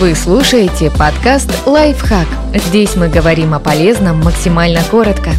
Вы слушаете подкаст «Лайфхак». Здесь мы говорим о полезном максимально коротко.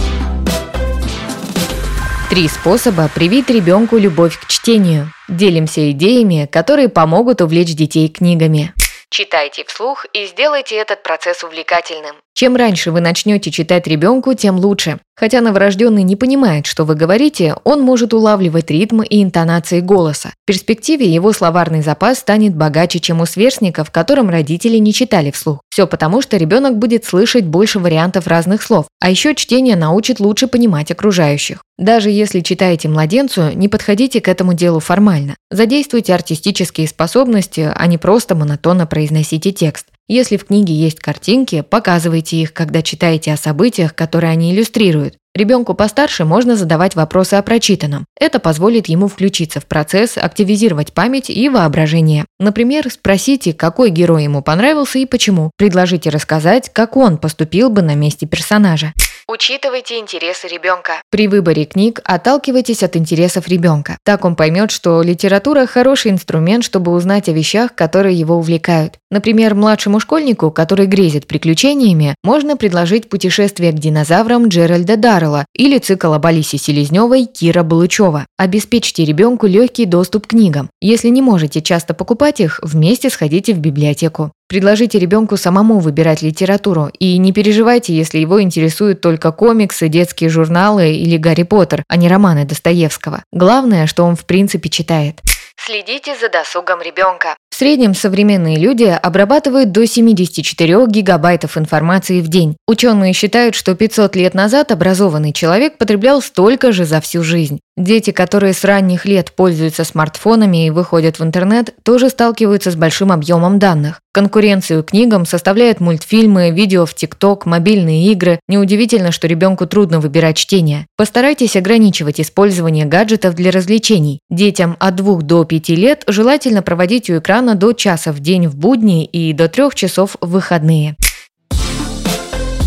Три способа привить ребенку любовь к чтению. Делимся идеями, которые помогут увлечь детей книгами. Читайте вслух и сделайте этот процесс увлекательным. Чем раньше вы начнете читать ребенку, тем лучше. Хотя новорожденный не понимает, что вы говорите, он может улавливать ритм и интонации голоса. В перспективе его словарный запас станет богаче, чем у сверстников, которым родители не читали вслух. Все потому, что ребенок будет слышать больше вариантов разных слов, а еще чтение научит лучше понимать окружающих. Даже если читаете младенцу, не подходите к этому делу формально. Задействуйте артистические способности, а не просто монотонно произносите текст. Если в книге есть картинки, показывайте их, когда читаете о событиях, которые они иллюстрируют. Ребенку постарше можно задавать вопросы о прочитанном. Это позволит ему включиться в процесс, активизировать память и воображение. Например, спросите, какой герой ему понравился и почему. Предложите рассказать, как он поступил бы на месте персонажа. Учитывайте интересы ребенка. При выборе книг отталкивайтесь от интересов ребенка. Так он поймет, что литература – хороший инструмент, чтобы узнать о вещах, которые его увлекают. Например, младшему школьнику, который грезит приключениями, можно предложить путешествие к динозаврам Джеральда Даррелла или цикл об Алисе Селезневой Кира Балычева. Обеспечьте ребенку легкий доступ к книгам. Если не можете часто покупать их, вместе сходите в библиотеку. Предложите ребенку самому выбирать литературу и не переживайте, если его интересуют только комиксы, детские журналы или Гарри Поттер, а не романы Достоевского. Главное, что он в принципе читает. Следите за досугом ребенка. В среднем современные люди обрабатывают до 74 гигабайтов информации в день. Ученые считают, что 500 лет назад образованный человек потреблял столько же за всю жизнь. Дети, которые с ранних лет пользуются смартфонами и выходят в интернет, тоже сталкиваются с большим объемом данных. Конкуренцию книгам составляют мультфильмы, видео в ТикТок, мобильные игры. Неудивительно, что ребенку трудно выбирать чтение. Постарайтесь ограничивать использование гаджетов для развлечений. Детям от 2 до 5 лет желательно проводить у экрана до часа в день в будни и до 3 часов в выходные.